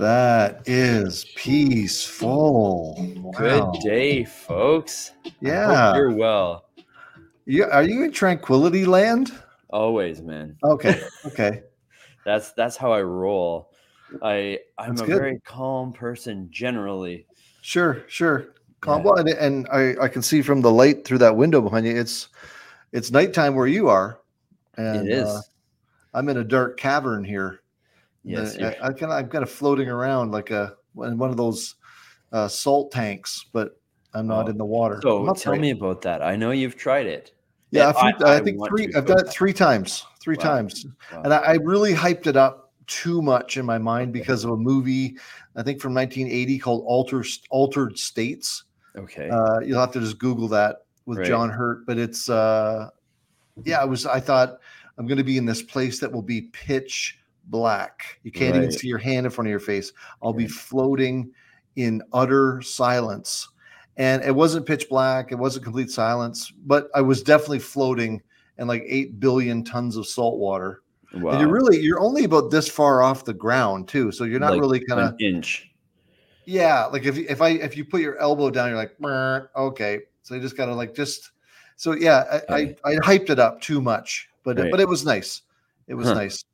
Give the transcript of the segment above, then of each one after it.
That is peaceful. Good Wow. day, folks. Yeah. you're well. You, are you in tranquility land? Always, man. Okay. Okay. That's that's how I roll. I I'm That's a good. very calm person generally. Sure. Sure. Calm. Yeah. Well, and, and I, I can see from the light through that window behind you. It's it's nighttime where you are. And, it is. uh, I'm in a dark cavern here. Yes. I, I kind of I'm kind of floating around like a in one of those uh, salt tanks, but I'm not Oh. in the water. So tell me about that. I know you've tried it. Yeah, few- I- I, I think three. I've done it three times. Three Wow. times, Wow. and I, I really hyped it up too much in my mind because of a movie I think from 1980 called Alter, Altered States. okay. Uh, you'll have to just Google that with Right. John Hurt, but it's uh, yeah, it was. I thought I'm going to be in this place that will be pitch black. You can't even see your hand in front of your face. I'll be floating in utter silence. And it wasn't pitch black, it wasn't complete silence, but I was definitely floating in like 8 billion tons of salt water. wow. And you're really you're only about this far off the ground too. So you're not Like really kind of inch. yeah, like if if I if you put your elbow down, you're like, okay. So you just gotta like just so yeah, I, Okay. I I hyped it up too much, but Right. but it was nice. It was Huh. nice.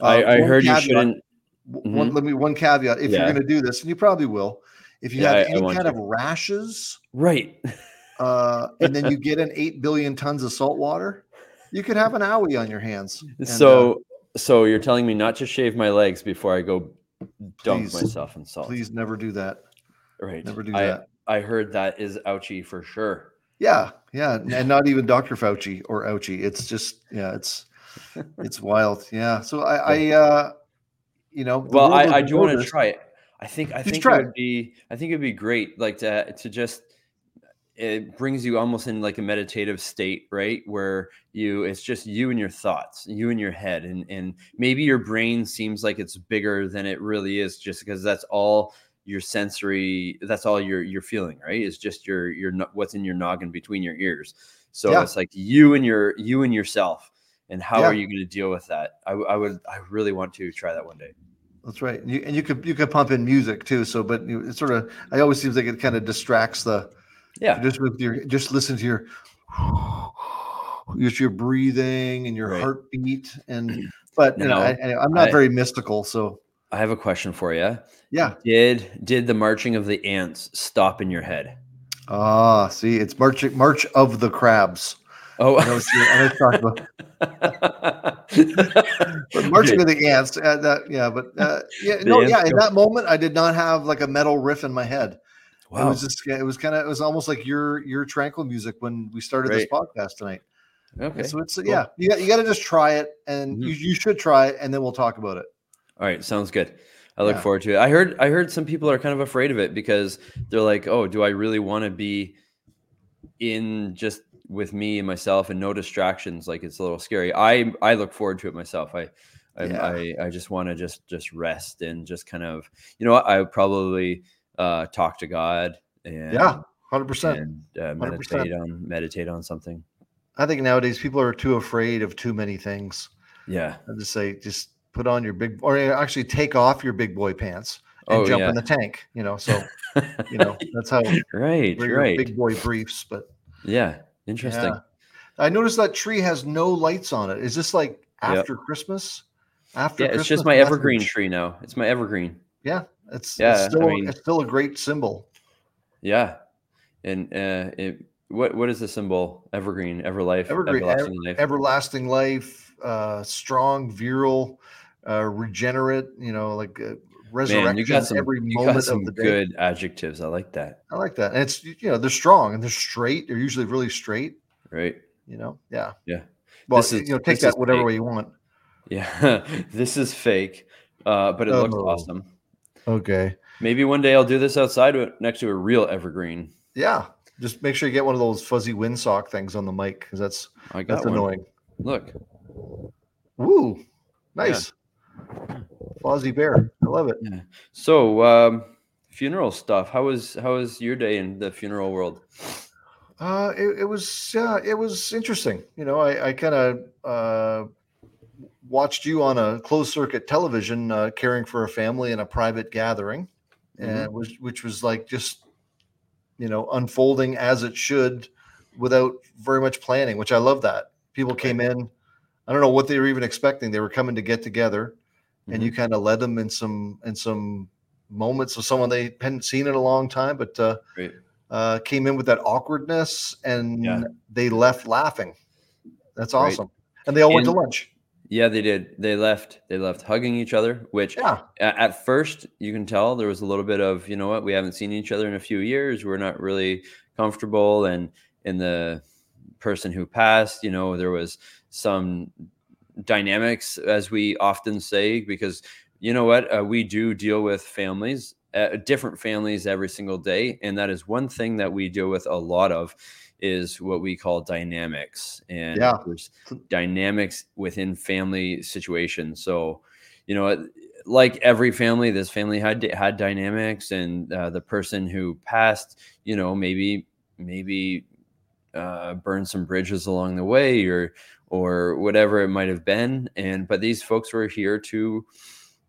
I, Uh, I heard you shouldn't. One, let me one caveat: if Yeah. you're going to do this, and you probably will, if you Yeah, have I- I any want kind to. of rashes, Right. uh, and then you get in eight billion tons of salt water, you could have an owie on your hands. And, uh, so so you're telling me not to shave my legs before I go dunk Please. myself in salt. please never do that. Right. Never do I, that. I heard that is ouchy for sure. Yeah, yeah, and not even Dr. Fauci or Ouchie. It's just yeah, it's it's wild. Yeah. So I, I uh, you know, Well, I, I do want to try it. I think I think it would be I think it'd be great like to to just it brings you almost in like a meditative state, right? Where you it's just you and your thoughts, you and your head and and maybe your brain seems like it's bigger than it really is just because that's all your sensory that's all you're you're feeling, right? It's just your your what's in your noggin between your ears. So Yeah. it's like you and your you and yourself and how Yeah. are you going to deal with that? I, I would I really want to try that one day. That's right. And you, and you could you could pump in music too. So, but you, it sort of, I always seems like it kind of distracts the Yeah. just with your just listen to your just your breathing and your Right. heartbeat and but you know Now, I, I- I'm not I- very mystical. So I have a question for you. yeah. Did did the marching of the ants stop in your head? Ah, see, it's March March of the Crabs. Oh, I know I know talked about. But marching of the ants. Uh, that, yeah, but uh, yeah, The no, yeah. In that moment, I did not have like a metal riff in my head. It wow. was just, it was kind of, it was almost like your your tranquil music when we started this podcast tonight. okay. So it's yeah, you got you got to just try it, and Mhm. you, you should try it, and then we'll talk about it. All right, sounds good. I look Yeah. forward to it. I heard I heard some people are kind of afraid of it because they're like, "Oh, do I really want to be in just with me and myself and no distractions?" Like it's a little scary. I I look forward to it myself. I I Yeah. I, I just want to just just rest and just kind of you know I would probably uh, talk to God and Yeah, hundred percent. and uh, 100%. meditate on meditate on something. I think nowadays people are too afraid of too many things. Yeah. I just say, just put on your big, or actually take off your big boy pants and Oh, jump yeah. in the tank. You know, so you know that's how right, right. big boy briefs. But yeah, interesting. Yeah. I noticed that tree has no lights on it. Is this like Yep. after Christmas? After Yeah, it's just my evergreen tr- tree now. It's my evergreen. Yeah, it's, Yeah, it's I still mean- it's still a great symbol. Yeah, and uh, it what what is the symbol? Evergreen, everlife, Evergreen, ev- everlasting life. everlasting life, uh, strong, virile, uh, regenerate. You know, like uh, resurrection Man, you got some, every you got moment some of the day. good adjectives. I like that. I like that, and it's you know they're strong and they're straight. They're usually really straight. Right? You know, yeah, Yeah. Well, This is- you know, take that whatever fake. way you want. Yeah. this is fake, uh, but it looks Oh. awesome. Okay. Maybe one day I'll do this outside next to a real evergreen. Yeah, just make sure you get one of those fuzzy windsock things on the mic because that's I got that's one. annoying. Look, Woo, nice. Fozzie Bear, I love it. so um, funeral stuff. How was how was your day in the funeral world? Uh, it, it was uh, it was interesting. You know, I, I kind of uh, watched you on a closed circuit television uh, caring for a family in a private gathering, Mhm. and which which was like just you know unfolding as it should without very much planning. Which I love that people came in. I don't know what they were even expecting. They were coming to get together, and you kind of led them in some in some moments of someone they hadn't seen in a long time, but uh, uh, came in with that awkwardness, and Yeah. they left laughing. That's awesome. And they all went to lunch. Yeah, they did. They left. They left hugging each other, which Yeah. a- at first you can tell there was a little bit of you know what we haven't seen each other in a few years. We're not really comfortable, and in the person who passed, you know, there was some dynamics, as we often say, because you know what uh, we do deal with families, uh, different families every single day, and that is one thing that we deal with a lot of is what we call dynamics and Yeah. there's dynamics within family situations so you know like every family this family had had dynamics and uh, the person who passed you know maybe maybe uh, burned some bridges along the way or or whatever it might have been and but these folks were here to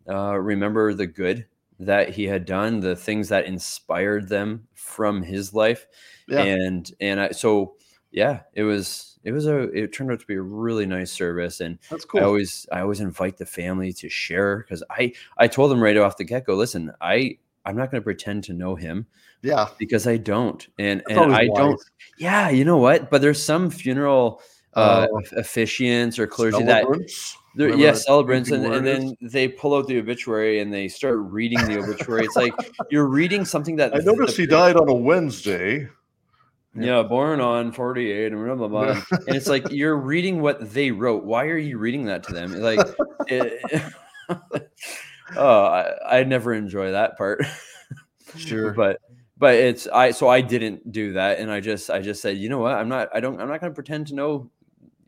uh, remember the good that he had done the things that inspired them from his life Yeah. and and I, so yeah it was it was a it turned out to be a really nice service and That's cool. I always I always invite the family to share because I I told them right off the get go. Listen, I I'm not going to pretend to know him yeah. because I don't, and That's and I don't. Yeah, you know what? But there's some funeral uh, Oh. officiants or clergy that yeah celebrants, and, and then they pull out the obituary and they start reading the obituary. It's like you're reading something that I noticed the- he died on a Wednesday. Yeah, born on 48 and blah blah blah. and it's like you're reading what they wrote. Why are you reading that to them? Like, it, oh, I, I never enjoy that part. Sure. but but it's I so I didn't do that, and I just I just said, you know what? I'm not I don't I'm not going to pretend to know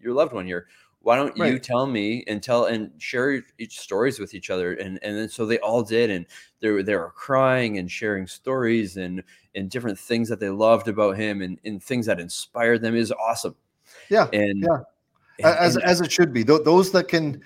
your loved one here. Why don't you tell me and tell and share each stories with each other? And and then so they all did, and they were they were crying and sharing stories and and different things that they loved about him and, and things that inspired them is awesome. Yeah, And yeah. as and- as it should be. Tho- those that can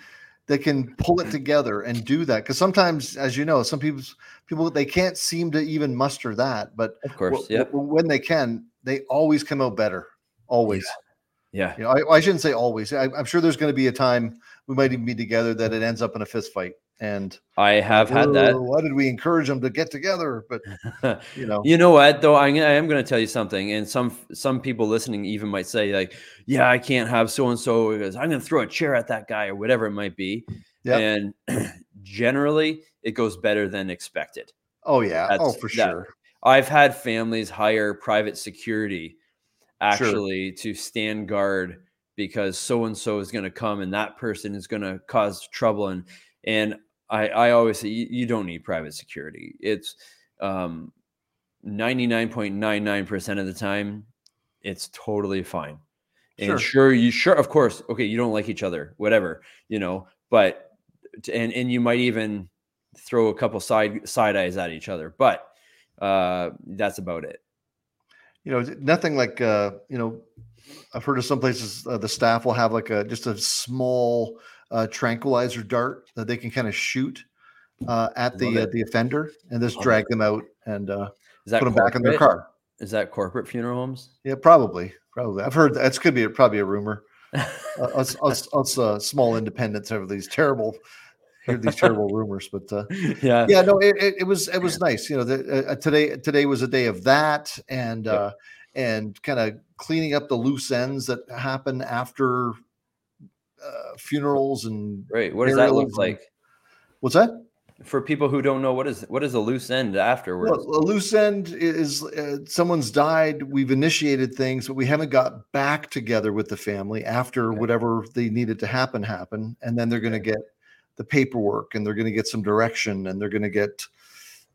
that can pull it together and do that because sometimes, as you know, some people people they can't seem to even muster that, but of course, w- yeah, w- when they can, they always come out better. Always. yeah. You know, I, I shouldn't say always. I, I'm sure there's going to be a time we might even be together that it ends up in a fist fight. And I have had that. "Oh, Why did we encourage them to get together? But you know, You know what though? Gonna- I am going to tell you something, and some some people listening even might say like, "Yeah, I can't have so and so because I'm going to throw a chair at that guy or whatever it might be." Yeah. And generally, it goes better than expected. oh yeah, oh That's- for that- sure. I've had families hire private security actually to stand guard because so and so is going to come and that person is going to cause trouble and and I I always say you, you don't need private security. It's um 99.99% of the time it's totally fine. And Sure. sure you sure of course okay you don't like each other whatever you know but and and you might even throw a couple side side eyes at each other but uh that's about it you know nothing like uh you know i've heard of some places uh, the staff will have like a just a small uh, tranquilizer dart that they can kind of shoot uh, at the uh, the offender and just Love drag them out and uh, is that put them back in their car. Is that corporate funeral homes? Yeah probably probably. I've heard that's could be a, probably a rumor. Uh, us us, us uh, small independents have these terrible hear these terrible rumors but uh, yeah. yeah no it, it, it was it was nice you know the, uh, today today was a day of that and Yep. uh and kind of cleaning up the loose ends that happen after uh, funerals and right what does that look like? What's that? For people who don't know what is what is a loose end afterwards? Well, a loose end is uh, someone's died we've initiated things but we haven't got back together with the family after Okay. whatever they needed to happen happen and then they're going to get the paperwork and they're going to get some direction and they're going to get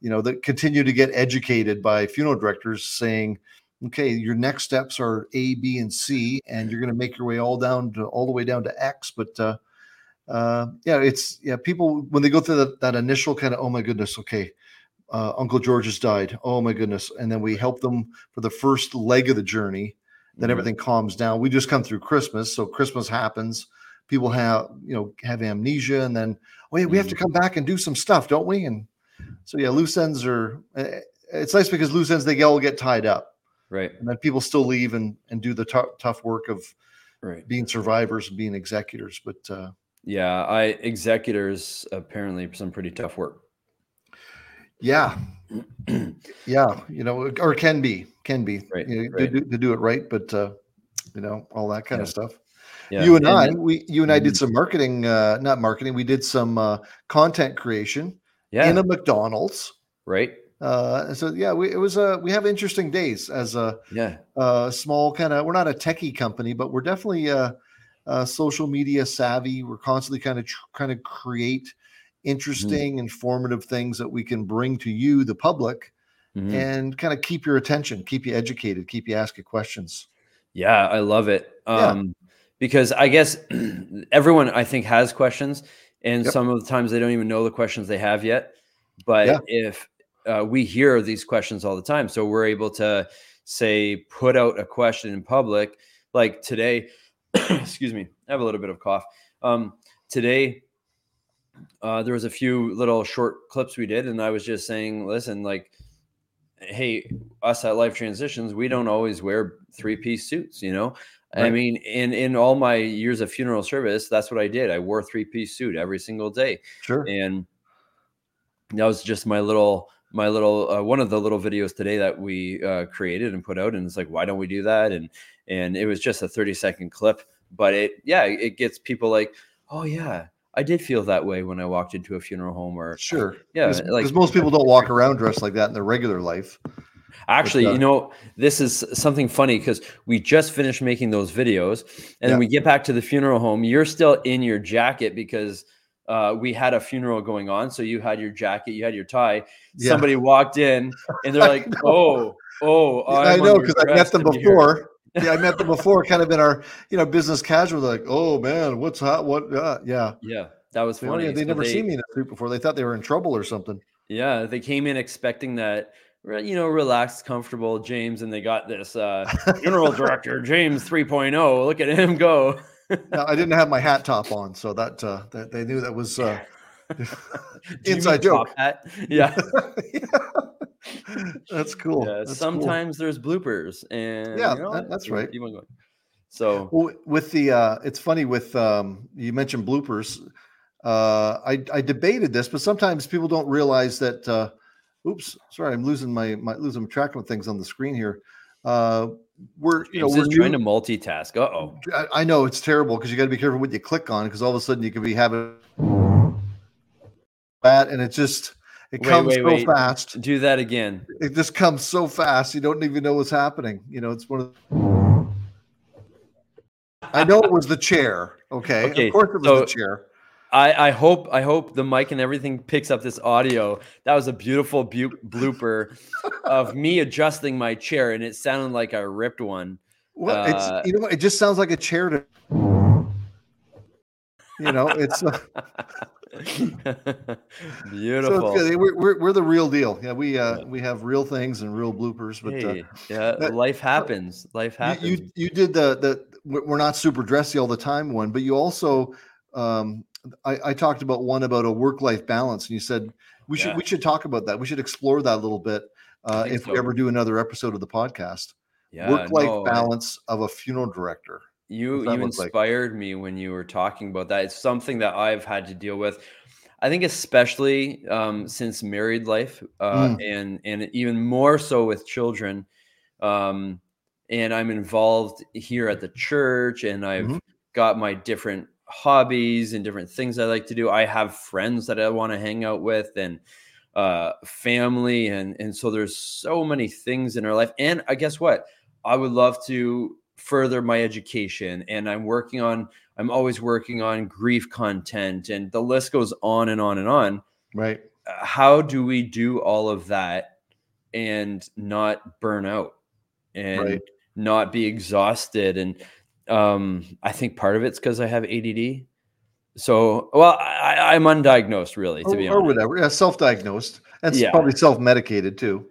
you know that continue to get educated by funeral directors saying okay your next steps are a b and c and you're going to make your way all down to all the way down to x. But uh uh yeah it's yeah people when they go through that, that initial kind of oh my goodness okay uh, uncle george has died. Oh my goodness. And then we help them for the first leg of the journey then Mhm. everything calms down. We just come through christmas so christmas happens people have you know have amnesia and then oh yeah we have to come back and do some stuff don't we? And so yeah loose ends are eh, it's nice because loose ends they all get tied up. Right. And then people still leave and and do the tough tough work of right. being survivors and being executors but uh yeah i executors apparently some pretty tough work. Yeah. Yeah you know or can be can be. Right, you know, right. To, do, to do it right but uh you know all that kind of stuff yeah you and, I, then- we you and I did Mhm. some marketing, uh, not marketing. We did some uh, content creation yeah in a McDonald's. right Uh, so yeah, we it was uh, we have interesting days as a, yeah a small kind of. We're not a techie company, but we're definitely uh, uh, social media savvy. We're constantly kind of tr- kind of create interesting, informative things that we can bring to you, the public, Mhm. and kind of keep your attention, keep you educated, keep you asking questions. Yeah, I love it. Yeah. Because I guess everyone I think has questions, and Yep. some of the times they don't even know the questions they have yet. But Yeah. if uh, we hear these questions all the time, so we're able to say put out a question in public, like today. excuse me, I have a little bit of cough. Um, today, uh, there was a few little short clips we did, and I was just saying, listen, like hey, us at Life Transitions, we don't always wear three piece suits, you know? I mean, in in all my years of funeral service, that's what I did. I wore three piece suit every single day, Sure. and that was just my little my little uh, one of the little videos today that we uh, created and put out. And it's like, why don't we do that? And and it was just a thirty second clip, but it yeah, it gets people like, oh yeah, I did feel that way when I walked into a funeral home, or Sure. yeah, Because like most people don't walk around dressed like that in their regular life. Actually, you know, this is something funny because we just finished making those videos, and Yeah. then we get back to the funeral home. You're still in your jacket because uh, we had a funeral going on. So you had your jacket, you had your tie. Yeah. Somebody walked in, and they're like, "Oh, oh, I I'm know because I met them to be here." before. yeah, I met them before, kind of in our you know business casual. Like, oh man, what's hot? What? Uh, yeah, Yeah, that was funny. yeah, they never they- seen me in a suit before. They thought they were in trouble or something. Yeah, they came in expecting that, you know, relaxed, comfortable James, and they got this uh, funeral director James 3.0. Look at him go. Now, I didn't have my hat top on, so that, uh, they knew that was uh, inside joke. hat? Yeah. That's cool. yeah. That's cool. Sometimes there's bloopers, and Yeah, you know, that- that's right. So Well, with the uh, it's funny with um, you mentioned bloopers. Uh, I I debated this, but sometimes people don't realize that. Uh, oops, sorry, I'm losing my my losing track of things on the screen here. Uh, we're you know James we're trying new- to multitask. Uh oh. I, I know it's terrible because you got to be careful what you click on because all of a sudden you could be having that, and it just it Wait, comes wait, so wait. fast. Do that again. It just comes so fast you don't even know what's happening. You know, it's one of. I know it was the chair. Okay, Okay, of course it was so- the chair. I, I hope I hope the mic and everything picks up this audio. That was a beautiful bu- blooper of me adjusting my chair, and it sounded like I ripped one. Well, Uh, it's you know it just sounds like a chair to. You know, it's uh, so Beautiful. it's. We're, we're, we're the real deal. Yeah, we uh we have real things and real bloopers. But uh, Hey, yeah, that- life happens. Life happens. you you did the the we're we're not super dressy all the time one, but you also um I, I talked about one about a work life balance, and you said we should we should talk about that. We should explore that a little bit uh, if we ever do another episode of the podcast. yeah, work life no, I- balance of a funeral director. You you look like? inspired me when you were talking about that. It's something that I've had to deal with. I think especially um, since married life, uh, Mm. and and even more so with children. Um, and I'm involved here at the church, and I've Mhm. got my different hobbies and different things I like to do. I have friends that I want to hang out with, and uh, family, and and so there's so many things in our life. And I guess what I would love to further my education and i'm working on i'm always working on grief content and the list goes on and on and on Right. Uh, how do we do all of that and not burn out and Right. not be exhausted and um i think part of it's because i have ADD so well I, i'm undiagnosed really to or, be honest. or whatever. Yeah, self-diagnosed. and Yeah. probably self-medicated too.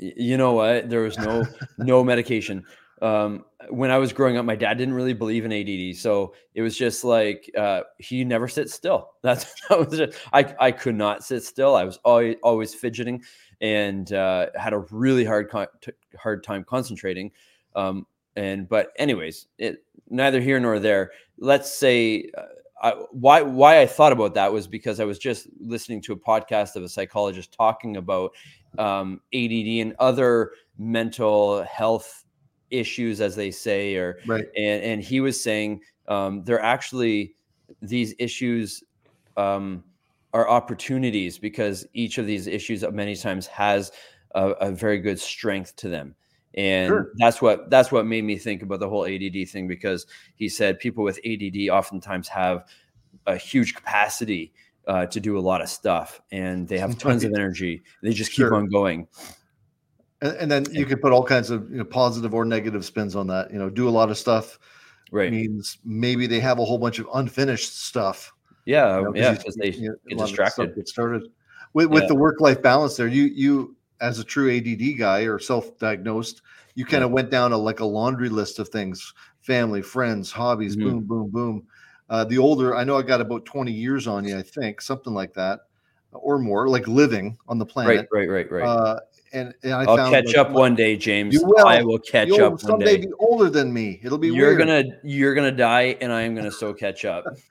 Y- you know what there was no no medication um, when I was growing up, my dad didn't really believe in ADD, so it was just like uh, he never sits still. That's that was just, I I could not sit still. I was always always fidgeting, and uh, had a really hard con- t- hard time concentrating. Um, and but anyways, it neither here nor there. Let's say. Uh, I, why why I thought about that was because I was just listening to a podcast of a psychologist talking about um, ADD and other mental health issues, as they say, or Right. and and he was saying um, they're actually these issues um, are opportunities because each of these issues many times has a, a very good strength to them and Sure. that's what that's what made me think about the whole ADD thing because he said people with ADD oftentimes have a huge capacity uh, to do a lot of stuff and they have tons of energy they just keep Sure. on going And, and then you could put all kinds of you know, positive or negative spins on that. You know, do a lot of stuff right means maybe they have a whole bunch of unfinished stuff. yeah you know, yeah because they you know, get lot of stuff distracted gets started with with Yeah. the work life balance. There, you you as a true ADD guy or self diagnosed, you kind of went down a like a laundry list of things: family, friends, hobbies. Mhm. Boom, boom, boom. Uh, the older, I know, I got about twenty years on you. I think something like that, or more, like living on the planet. right right right Uh, and and I i'll found catch up one day james You will. i will catch You'll up one someday day be older than me. It'll be you're weird. gonna you're gonna die and i am gonna so catch up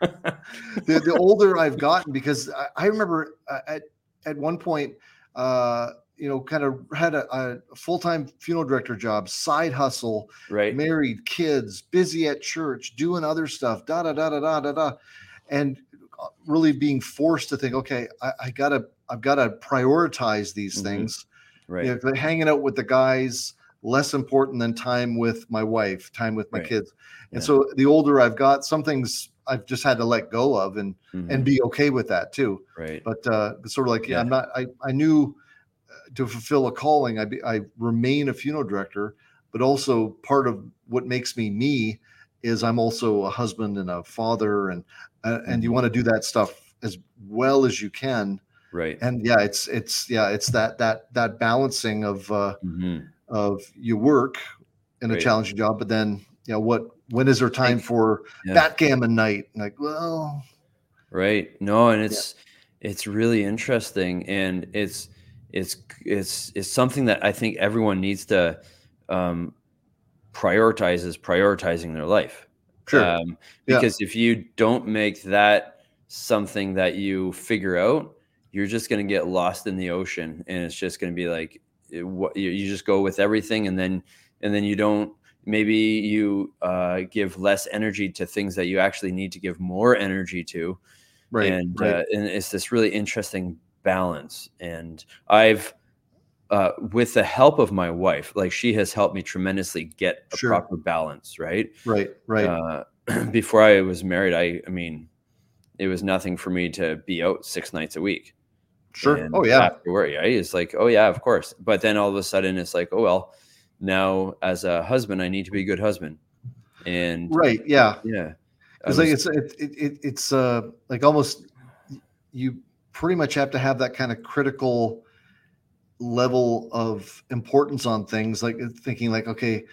the, the older I've gotten, because I, I remember uh, at at one point, uh, you know, kind of had a, a full time funeral director job, side hustle, right married, kids, busy at church, doing other stuff, da da da da da da da, and uh, really being forced to think, okay, I, I gotta, I've got to prioritize these Mhm. things. right You know, hanging out with the guys less important than time with my wife, time with my Right. kids. And Yeah. so the older I've got, some things I've just had to let go of and Mhm. and be okay with that too. right But uh, sort of like, yeah, Yeah. I'm not. I I knew uh, to fulfill a calling, I be, I remain a funeral director, but also part of what makes me me is I'm also a husband and a father, and uh, and you Mhm. want to do that stuff as well as you can. right And yeah, it's it's yeah, it's that that that balancing of uh, Mhm. of you work in a Right. challenging job, but then you know what? When is there time for yeah. backgammon night? Like, well, right no and it's it's really interesting and it's it's it's it's something that i think everyone needs to um prioritize is prioritizing their life sure, um, Yeah. because if you don't make that something that you figure out you're just going to get lost in the ocean and it's just going to be like it- what you, you just go with everything and then and then you don't maybe you uh, give less energy to things that you actually need to give more energy to right, and right. uh, and it's this really interesting balance and i've uh, with the help of my wife like she has helped me tremendously get a Sure. proper balance right right, right. uh, before I was married, I I mean, it was nothing for me to be out six nights a week. sure. And Oh yeah, work, right? It's like, oh yeah, of course. But then all of a sudden, it's like, oh well, now as a husband, I need to be a good husband. And right. Yeah. yeah, It's like it's it, it, it, it's uh like almost you pretty much have to have that kind of critical level of importance on things like thinking like okay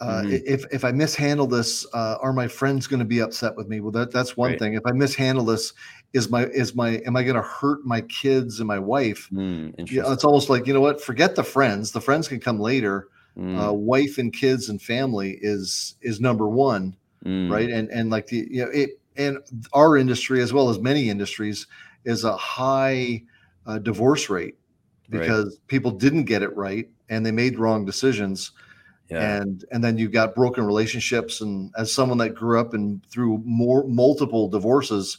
uh, Mhm. if if I mishandle this, uh, are my friends going to be upset with me? Well, that that's one Right. thing. If I mishandle this, is my is my am I going to hurt my kids and my wife? Hmm, Yeah, it's almost like you know what? Forget the friends. The friends can come later. Hmm, Uh, wife and kids and family is is number one hmm, right and and like the you know it and our industry as well as many industries is a high uh, divorce rate Right. because people didn't get it right and they made wrong decisions Yeah. and and then you've got broken relationships and as someone that grew up and through more multiple divorces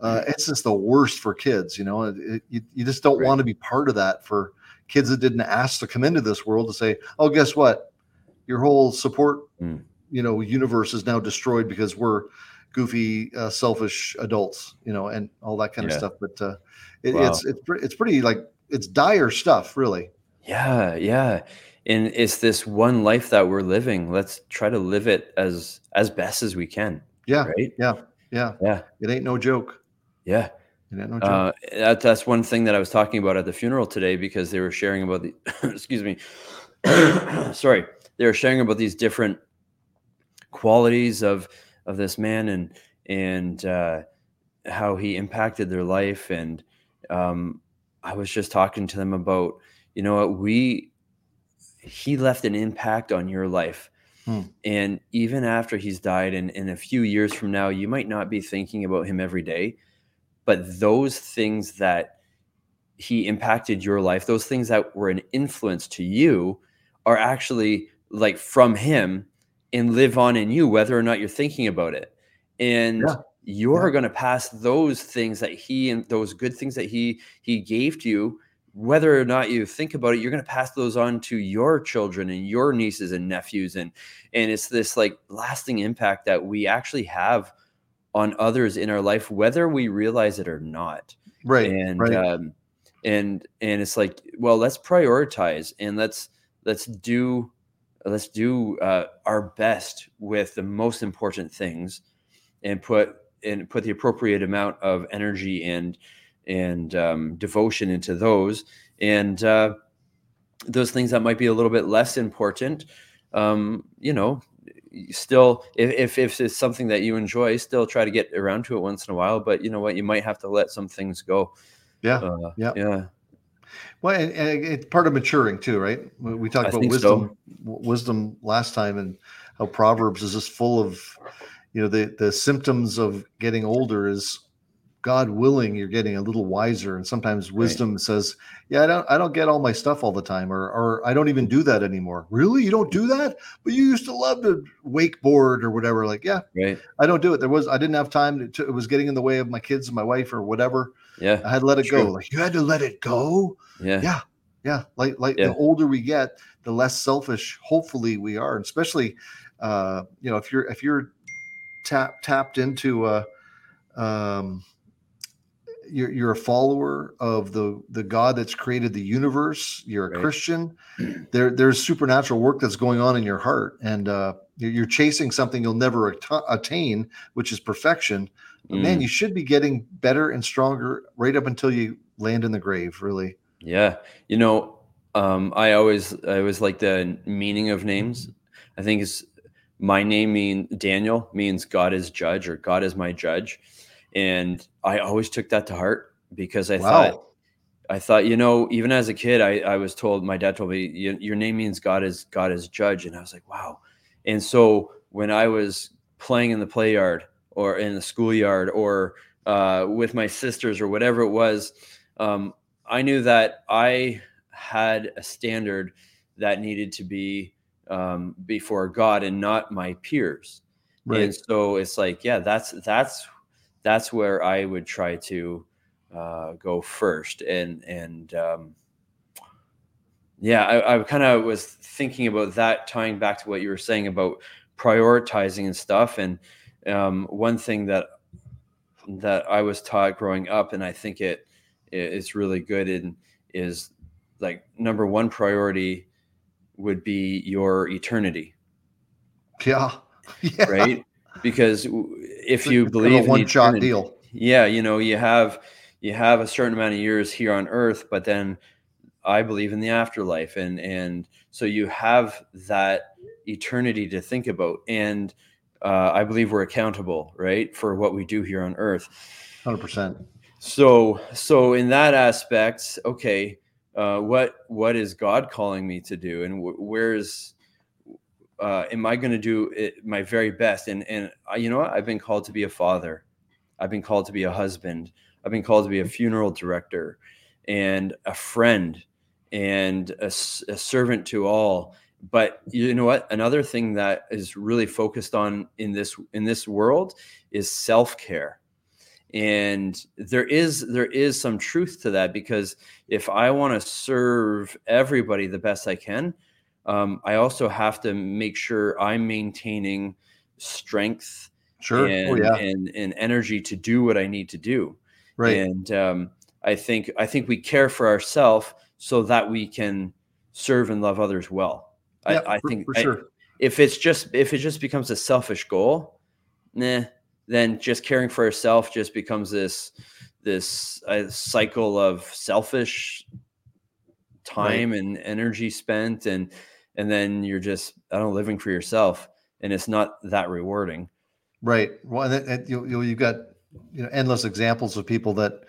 uh, it's just the worst for kids you know it, it- you, you just don't Right. want to be part of that for kids that didn't ask to come into this world to say oh guess what your whole support Mm. you know universe is now destroyed because we're goofy uh, selfish adults you know and all that kind of stuff but uh, it, Wow. it's it's it's pretty like it's dire stuff really Yeah, yeah. And it's this one life that we're living. Let's try to live it as as best as we can. yeah Right? yeah yeah Yeah. it ain't no joke Yeah. It ain't no joke? Uh, that, that's one thing that I was talking about at the funeral today because they were sharing about the excuse me, sorry, they were sharing about these different qualities of of this man and and uh, how he impacted their life. And um, I was just talking to them about you know what we he left an impact on your life. Hmm. and even after he's died and in a few years from now you might not be thinking about him every day but those things that he impacted your life those things that were an influence to you are actually like from him and live on in you whether or not you're thinking about it and yeah. you're yeah. going to pass those things that he and those good things that he he gave to you whether or not you think about it you're going to pass those on to your children and your nieces and nephews and and it's this like lasting impact that we actually have on others in our life whether we realize it or not right and right. um and and it's like well let's prioritize and let's let's do let's do uh, our best with the most important things and put and put the appropriate amount of energy and and um, devotion into those and uh, those things that might be a little bit less important um, you know still if, if, if it's something that you enjoy still try to get around to it once in a while but you know what you might have to let some things go yeah uh, yeah yeah well, and, and it's part of maturing too, right? We talked about wisdom, so. wisdom last time, and how Proverbs is just full of, you know, the the symptoms of getting older is God willing, you're getting a little wiser. And sometimes wisdom right. says, Yeah, I don't I don't get all my stuff all the time, or or I don't even do that anymore. Really? You don't do that? But you used to love to wakeboard or whatever. Like, yeah, right. I don't do it. There was I didn't have time to, it was getting in the way of my kids and my wife or whatever. Yeah. I had to let it True. go. Like you had to let it go. Yeah. Yeah. Yeah. Like like yeah. the older we get, the less selfish hopefully we are. And especially uh, you know, if you're if you're tap tapped into uh um you're, you're a follower of the the God that's created the universe. You're a right. Christian. There there's supernatural work that's going on in your heart, and uh, you're chasing something you'll never at- attain, which is perfection. Mm. Man, you should be getting better and stronger right up until you land in the grave. Really. Yeah, you know, um, I always I always like the meaning of names. I think it's my name mean Daniel means God is judge or God is my judge and I always took that to heart because I wow. thought I thought, you know, even as a kid, I, I was told, my dad told me, your name means God is God is judge. And I was like, wow. And so when I was playing in the play yard or in the schoolyard or uh, with my sisters or whatever it was, um, I knew that I had a standard that needed to be um, before God and not my peers. Right. And so it's like, yeah, that's that's that's where I would try to uh, go first. And and um, yeah, I, I kind of was thinking about that, tying back to what you were saying about prioritizing and stuff. And um, one thing that that I was taught growing up, and I think it is really good in is like number one priority would be your eternity. Yeah. yeah. Right because if you believe one shot deal, yeah, you know, you have you have a certain amount of years here on Earth, but then I believe in the afterlife, and and so you have that eternity to think about, and uh, I believe we're accountable, right, for what we do here on Earth. Hundred percent. So so in that aspect, okay, uh, what what is God calling me to do, and wh- where's uh, am I going to do it, my very best? And and I, you know what? I've been called to be a father. I've been called to be a husband. I've been called to be a funeral director, and a friend, and a, a servant to all. But you know what? Another thing that is really focused on in this in this world is self care and there is there is some truth to that because if i want to serve everybody the best i can um, I also have to make sure I'm maintaining strength sure. Oh, and, oh, yeah. and, and energy to do what I need to do. Right. And um, I think I think we care for ourselves so that we can serve and love others well. Yeah, I, I for, think for sure. I, if it's just if it just becomes a selfish goal, nah, then just caring for yourself just becomes this this uh, cycle of selfish time right. and energy spent and and then you're just I don't know, living for yourself, and it's not that rewarding. Right. Well, and, and you, you you've got you know endless examples of people that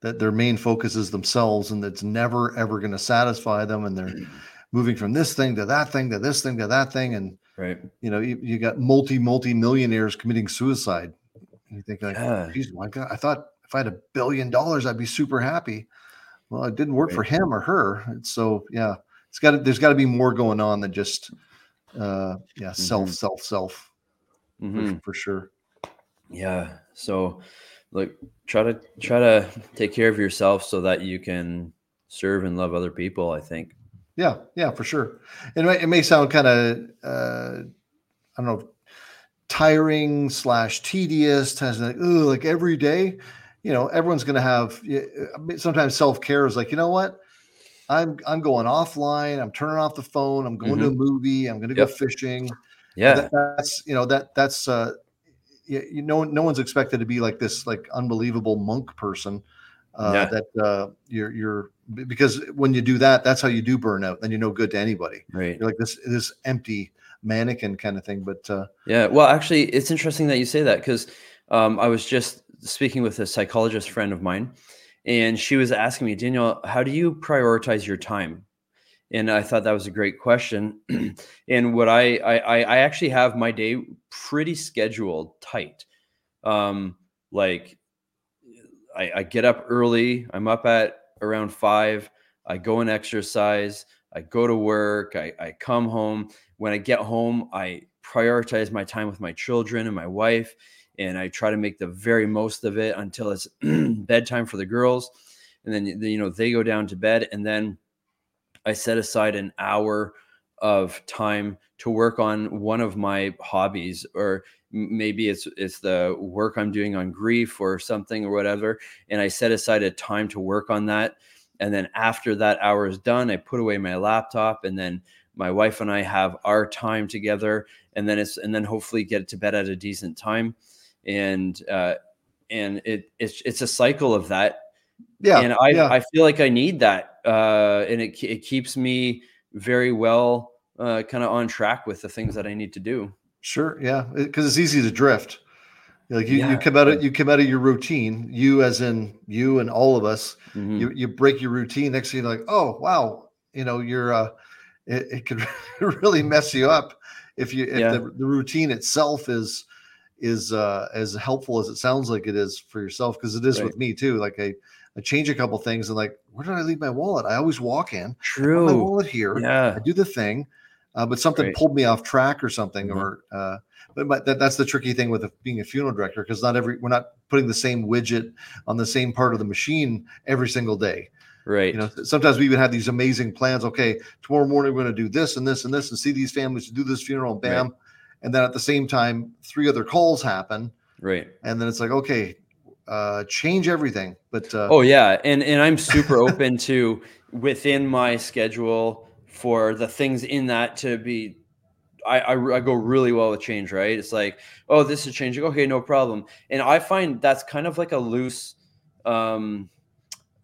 that their main focus is themselves, and that's never ever going to satisfy them, and they're moving from this thing to that thing to this thing to that thing, and Right. you know you, you got multi multi millionaires committing suicide. And you think like, Yeah. geez, my God, I thought if I had a billion dollars, I'd be super happy. Well, it didn't work for him or her. So yeah, it's got to, there's got to be more going on than just uh yeah self Mhm. self self for, Mhm. for sure. Yeah. So, like, try to try to take care of yourself so that you can serve and love other people. I think. Yeah, yeah, for sure. And it may, it may sound kind of, uh, I don't know, tiring slash tedious, kind like, like every day. You know, everyone's going to have. mean, Sometimes self care is like, you know what? I'm I'm going offline. I'm turning off the phone. I'm going to a movie. I'm going to Yep. go fishing. Yeah. That- that's you know that that's uh, you, you know no one's expected to be like this like unbelievable monk person. Uh, Yeah. That uh, you're you're because when you do that, that's how you do burnout. Then you're no good to anybody right. you're like this this empty mannequin kind of thing but uh Yeah. Well, actually, it's interesting that you say that because um, I was just speaking with a psychologist friend of mine, and she was asking me, Daniel, how do you prioritize your time? And I thought that was a great question. and what I, I I actually have my day pretty scheduled tight. Um, like I, I get up early. I'm up at around five. I go and exercise. I go to work. I, I come home. When I get home, I prioritize my time with my children and my wife, and I try to make the very most of it until it's bedtime for the girls, and then you know they go down to bed, and then I set aside an hour of time to work on one of my hobbies or maybe it's it's the work I'm doing on grief or something or whatever and I set aside a time to work on that. And then after that hour is done I put away my laptop and then my wife and I have our time together and then it's and then hopefully get to bed at a decent time and uh and it it's it's a cycle of that yeah and I, yeah I feel like I need that, uh, and it it keeps me very well, uh, kind of on track with the things that I need to do. sure yeah because it's easy to drift like you, you come out of you come out of your routine you as in you and all of us Mhm. you, you break your routine next thing you're like oh wow you know you're uh it, it could really mess you up if you if Yeah. the, the routine itself is is uh as helpful as it sounds like it is for yourself because it is Right. with me too like i i change a couple things and like where did i leave my wallet i always walk in True. my wallet here Yeah. I do the thing, uh, but something Right. pulled me off track or something, Mhm. or uh, but, but that, that's the tricky thing with being a funeral director because not every we're not putting the same widget on the same part of the machine every single day. Right. You know, sometimes we even have these amazing plans. Okay, tomorrow morning we're going to do this and this and this and see these families to do this funeral, and Right. And then at the same time three other calls happen, right. and then it's like okay, uh, change everything. But uh, Oh yeah, and and I'm super open to within my schedule for the things in that to be. I, I, I go really well with change, right? It's like, oh, this is changing. Okay, no problem. And I find that's kind of like a loose um,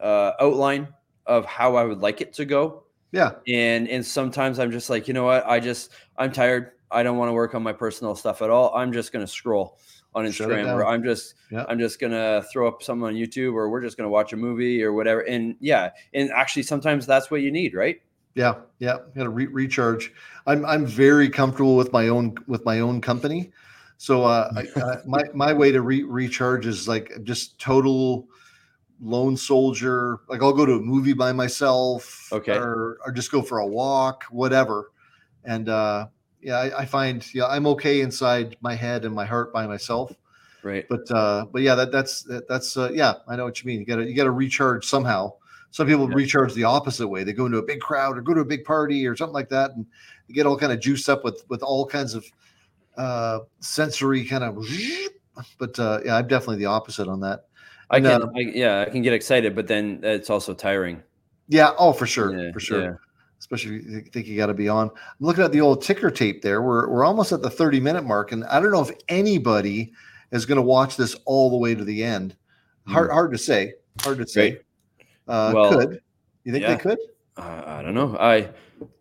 uh, outline of how I would like it to go. yeah, and and sometimes i'm just like you know what i just i'm tired i don't want to work on my personal stuff at all i'm just going to scroll on instagram or i'm just i'm just going to throw up something on youtube or we're just going to watch a movie or whatever and yeah and actually sometimes that's what you need right Yeah, yeah, got to re- recharge. I'm I'm very comfortable with my own with my own company, so uh, I, uh, my my way to re- recharge is like just total lone soldier. Like I'll go to a movie by myself, Okay. or or just go for a walk, whatever. And uh, yeah, I, I find yeah I'm okay inside my head and my heart by myself. right But uh, but yeah, that that's that, that's uh, yeah, I know what you mean. You gotta you gotta recharge somehow. Some people Yeah. recharge the opposite way. They go into a big crowd or go to a big party or something like that, and they get all kind of juiced up with with all kinds of uh, sensory kind of. But uh, yeah, I'm definitely the opposite on that. i can uh, I, yeah i can get excited but then it's also tiring Yeah, oh for sure, Yeah, for sure. yeah. Especially if you think you got to be on. I'm looking at the old ticker tape there. We're we're almost at the 30 minute mark, and I don't know if anybody is going to watch this all the way to the end. Hard hard to say. Hard to say. Right. Uh, Well, could you think yeah. they could? uh, i don't know i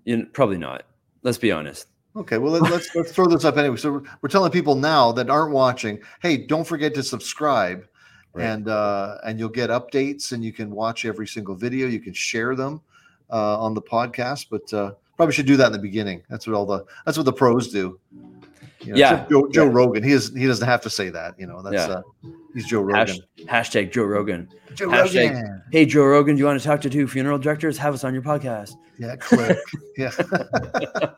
you know, probably not Let's be honest. Okay, well let, let's let's throw this up anyway. So we're, we're telling people now that aren't watching, hey, don't forget to subscribe, Right. and uh, and you'll get updates, and you can watch every single video. You can share them uh, on the podcast, but uh, probably should do that in the beginning. That's what all the that's what the pros do. You know, Yeah, Joe, Joe yeah. Rogan. He is he doesn't have to say that. You know, that's Yeah. uh, he's Joe Rogan. Hash, hashtag Joe Rogan. Joe hashtag- Rogan. Hey, Joe Rogan, do you want to talk to two funeral directors? Have us on your podcast. Yeah, click. yeah.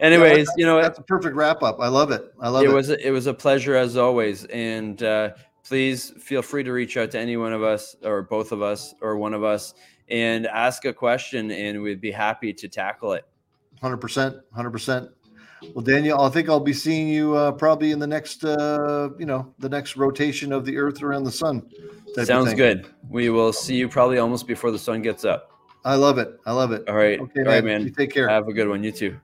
Anyways, you know? That's a perfect wrap up. I love it. I love it it. was a, it was a pleasure as always and uh, please feel free to reach out to any one of us or both of us or one of us and ask a question and we'd be happy to tackle it Hundred percent, hundred percent. Well, Daniel, I think I'll be seeing you uh, probably in the next, uh, you know, the next rotation of the Earth around the Sun. sounds good we will see you probably almost before the sun gets up I love it. I love it. all right Okay, all right man. man You take care. have a good one you too